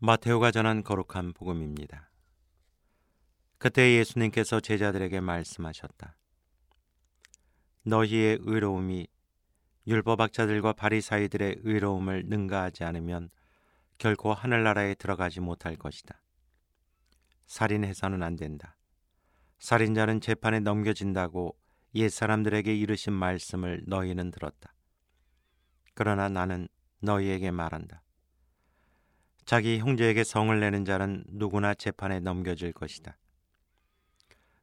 마테오가 전한 거룩한 복음입니다. 그때 예수님께서 제자들에게 말씀하셨다. 너희의 의로움이 율법학자들과 바리사이들의 의로움을 능가하지 않으면 결코 하늘나라에 들어가지 못할 것이다. 살인해서는 안 된다. 살인자는 재판에 넘겨진다고 옛 사람들에게 이르신 말씀을 너희는 들었다. 그러나 나는 너희에게 말한다. 자기 형제에게 성을 내는 자는 누구나 재판에 넘겨질 것이다.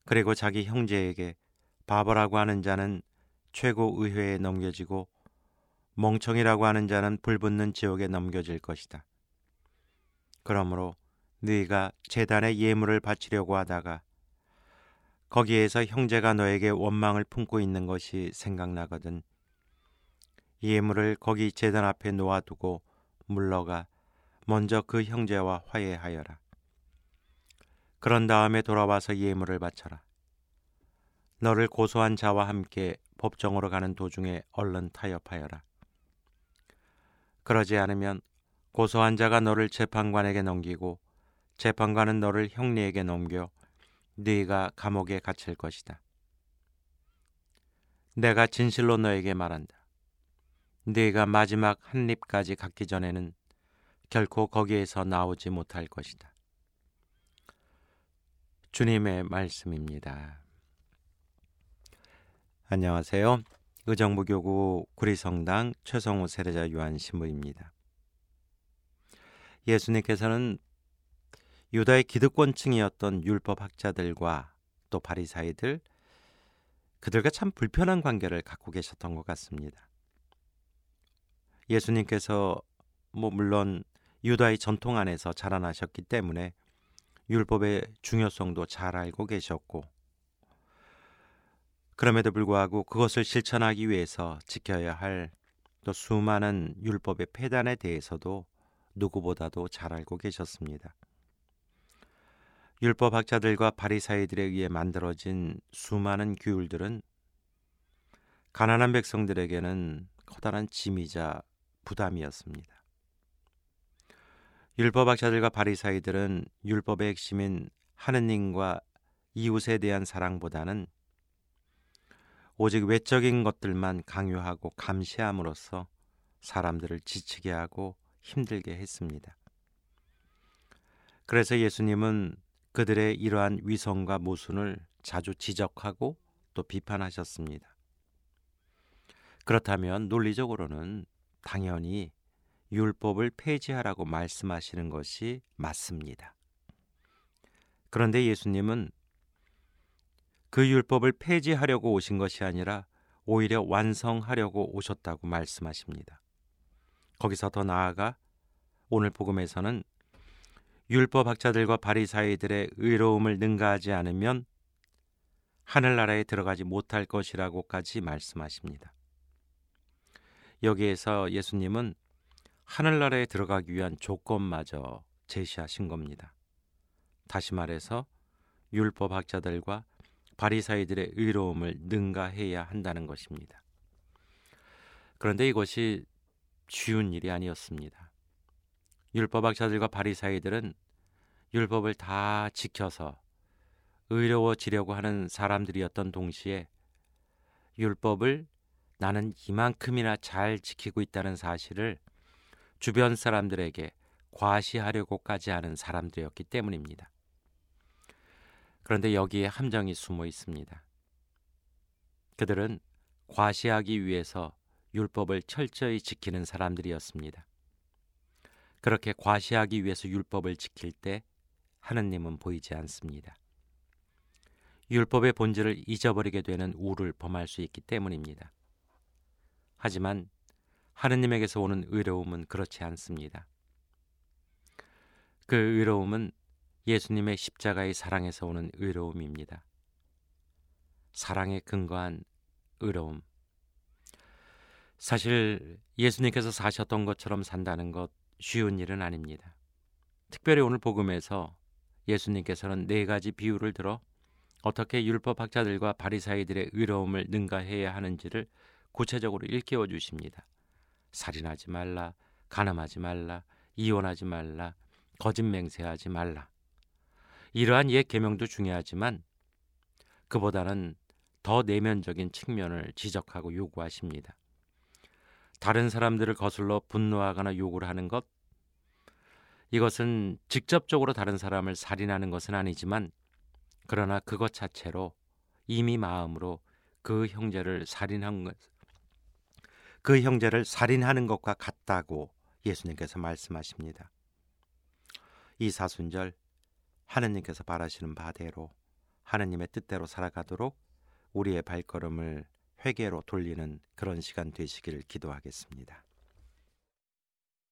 그리고 자기 형제에게 바보라고 하는 자는 최고 의회에 넘겨지고 멍청이라고 하는 자는 불붙는 지옥에 넘겨질 것이다. 그러므로 네가 재단에 예물을 바치려고 하다가 거기에서 형제가 너에게 원망을 품고 있는 것이 생각나거든 예물을 거기 재단 앞에 놓아두고 물러가 먼저 그 형제와 화해하여라. 그런 다음에 돌아와서 예물을 바쳐라. 너를 고소한 자와 함께 법정으로 가는 도중에 얼른 타협하여라. 그러지 않으면 고소한 자가 너를 재판관에게 넘기고 재판관은 너를 형리에게 넘겨 네가 감옥에 갇힐 것이다. 내가 진실로 너에게 말한다. 네가 마지막 한 입까지 갖기 전에는 결코 거기에서 나오지 못할 것이다. 주님의 말씀입니다. 안녕하세요. 의정부교구 구리성당 최성우 세례자 요한 신부입니다. 예수님께서는 유다의 기득권층이었던 율법 학자들과 또 바리사이들 그들과 참 불편한 관계를 갖고 계셨던 것 같습니다. 예수님께서 뭐 물론 유다의 전통 안에서 자라나셨기 때문에 율법의 중요성도 잘 알고 계셨고 그럼에도 불구하고 그것을 실천하기 위해서 지켜야 할 또 수많은 율법의 폐단에 대해서도 누구보다도 잘 알고 계셨습니다. 율법 학자들과 바리사이들에 의해 만들어진 수많은 규율들은 가난한 백성들에게는 커다란 짐이자 부담이었습니다. 율법학자들과 바리사이들은 율법의 핵심인 하느님과 이웃에 대한 사랑보다는 오직 외적인 것들만 강요하고 감시함으로써 사람들을 지치게 하고 힘들게 했습니다. 그래서 예수님은 그들의 이러한 위선과 모순을 자주 지적하고 또 비판하셨습니다. 그렇다면 논리적으로는 당연히 율법을 폐지하라고 말씀하시는 것이 맞습니다. 그런데 예수님은 그 율법을 폐지하려고 오신 것이 아니라 오히려 완성하려고 오셨다고 말씀하십니다. 거기서 더 나아가 오늘 복음에서는 율법 학자들과 바리사이들의 의로움을 능가하지 않으면 하늘나라에 들어가지 못할 것이라고까지 말씀하십니다. 여기에서 예수님은 하늘나라에 들어가기 위한 조건마저 제시하신 겁니다. 다시 말해서 율법 학자들과 바리사이들의 의로움을 능가해야 한다는 것입니다. 그런데 이것이 쉬운 일이 아니었습니다. 율법 학자들과 바리사이들은 율법을 다 지켜서 의로워지려고 하는 사람들이었던 동시에 율법을 나는 이만큼이나 잘 지키고 있다는 사실을 주변 사람들에게 과시하려고까지 하는 사람들이었기 때문입니다. 그런데 여기에 함정이 숨어 있습니다. 그들은 과시하기 위해서 율법을 철저히 지키는 사람들이었습니다. 그렇게 과시하기 위해서 율법을 지킬 때 하느님은 보이지 않습니다. 율법의 본질을 잊어버리게 되는 우를 범할 수 있기 때문입니다. 하지만 하느님에게서 오는 의로움은 그렇지 않습니다. 그 의로움은 예수님의 십자가의 사랑에서 오는 의로움입니다. 사랑에 근거한 의로움. 사실 예수님께서 사셨던 것처럼 산다는 것 쉬운 일은 아닙니다. 특별히 오늘 복음에서 예수님께서는 네 가지 비유를 들어 어떻게 율법 학자들과 바리사이들의 의로움을 능가해야 하는지를 구체적으로 일깨워 주십니다. 살인하지 말라, 가늠하지 말라, 이혼하지 말라, 거짓 맹세하지 말라. 이러한 옛 계명도 중요하지만 그보다는 더 내면적인 측면을 지적하고 요구하십니다. 다른 사람들을 거슬러 분노하거나 욕을 하는 것 이것은 직접적으로 다른 사람을 살인하는 것은 아니지만 그러나 그것 자체로 이미 마음으로 그 형제를 살인한 것, 그 형제를 살인하는 것과 같다고 예수님께서 말씀하십니다. 이 사순절 하느님께서 바라시는 바대로 하느님의 뜻대로 살아가도록 우리의 발걸음을 회개로 돌리는 그런 시간 되시기를 기도하겠습니다.